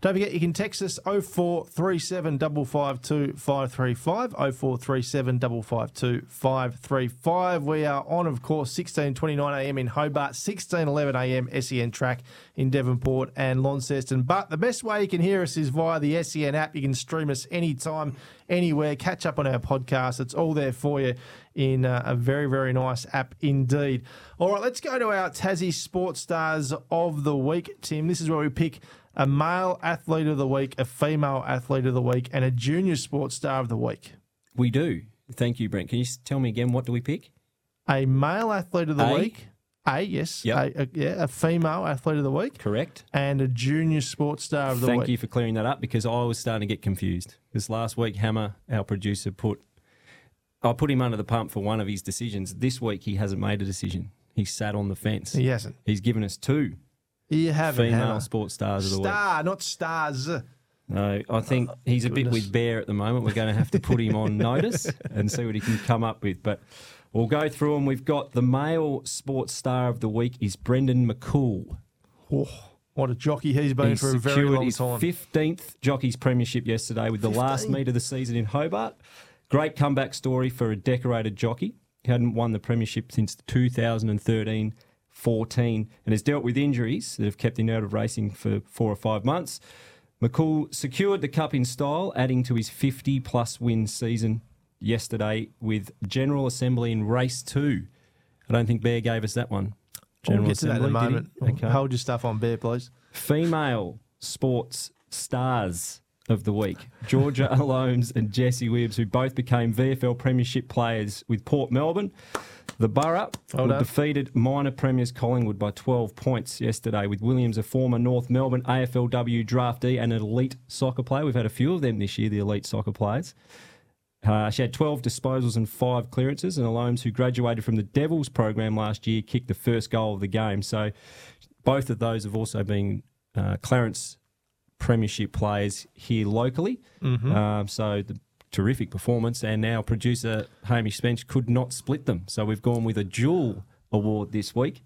Don't forget, you can text us 0437 552 535, 0437 552 535. We are on, of course, 16.29am in Hobart, 16.11am SEN track in Devonport and Launceston. But the best way you can hear us is via the SEN app. You can stream us anytime, anywhere. Catch up on our podcast. It's all there for you in uh, a very, very nice app indeed. All right, let's go to our Tassie Sports Stars of the Week, Tim. This is where we pick a male athlete of the week, a female athlete of the week, and a junior sports star of the week. We do. Thank you, Brent. Can you tell me again what do we pick? A male athlete of the A? week, a yes, Yep. a, a- yeah, a female athlete of the week, Correct. and a junior sports star of the Thank week. Thank you for clearing that up because I was starting to get confused. Because last week, Hammer, our producer, put I put him under the pump for one of his decisions. This week, he hasn't made a decision. He sat on the fence. He hasn't. He's given us two You haven't. female sports stars of the week. Star, not stars. No, I think oh, he's a bit goodness. with Bear at the moment. We're going to have to put him on notice and see what he can come up with. But we'll go through them. We've got the male sports star of the week is Brendan McCoull. Oh, what a jockey he's been for a very secured long his time. 15th Jockeys Premiership yesterday with the last meet of the season in Hobart. Great comeback story for a decorated jockey. He hadn't won the Premiership since 2013 14 and has dealt with injuries that have kept him out of racing for four or five months. McCoull secured the cup in style, adding to his 50 plus win season yesterday with General Assembly in race two. I don't think Bear gave us that one. We'll get to that in a moment. Okay Hold your stuff on bear, please. female sports stars of the week Georgia Alomes and Jesse Wibbs, who both became VFL Premiership players with Port Melbourne. The Borough defeated minor premiers Collingwood by 12 points yesterday, with Williams, a former North Melbourne AFLW draftee and an elite soccer player. We've had a few of them this year, the elite soccer players. Uh, she had 12 disposals and five clearances, and Alomes, who graduated from the Devils program last year, kicked the first goal of the game. So both of those have also been uh, Clarence Premiership players here locally. Um, so the terrific performance, and now producer Hamish Spence could not split them. So we've gone with a dual award this week.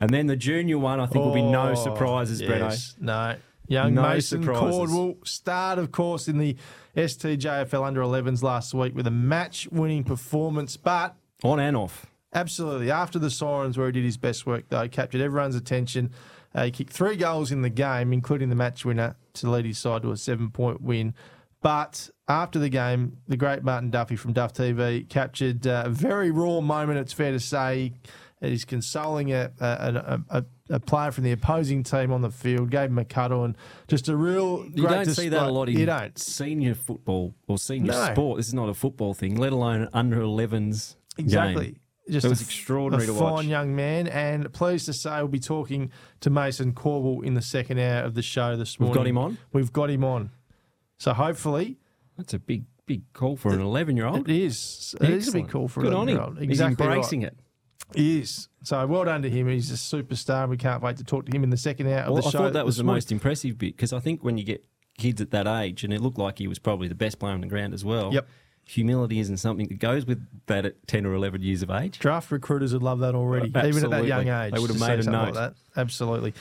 And then the junior one, I think, will be no Oh, surprises, Breno. No. Young No Mason surprises. Cordwell starred, of course, in the STJFL under 11s last week with a match winning performance, but On and off. Absolutely. After the Sirens, where he did his best work, though, captured everyone's attention. Uh, he kicked three goals in the game, including the match winner to lead his side to a seven point win. But after the game, the great Martin Duffy from Duff TV captured uh, a very raw moment, it's fair to say. He's consoling a, a, a, a, player from the opposing team on the field, gave him a cuddle, and just a real You don't see that a lot in You don't. senior football or senior No. sport. This is not a football thing, let alone under 11s. Exactly. game. Just It was a extraordinary a to fine watch. young man, and pleased to say we'll be talking to Mason Corbell in the second hour of the show this morning. We've got him on. We've got him on. So hopefully That's a big, big call for an 11 year old. it is. It is a big call for Good an 11-year-old. He's Exactly embracing right. it. He is. So well done to him. He's a superstar. We can't wait to talk to him in the second hour of Well, the I show. thought that was the morning. most impressive bit because I think when you get kids at that age, and it looked like he was probably the best player on the ground as well. Yep. Humility isn't something that goes with that at 10 or 11 years of age. Draft recruiters would love that already, even at that young age. They would have made a note. like that. Absolutely.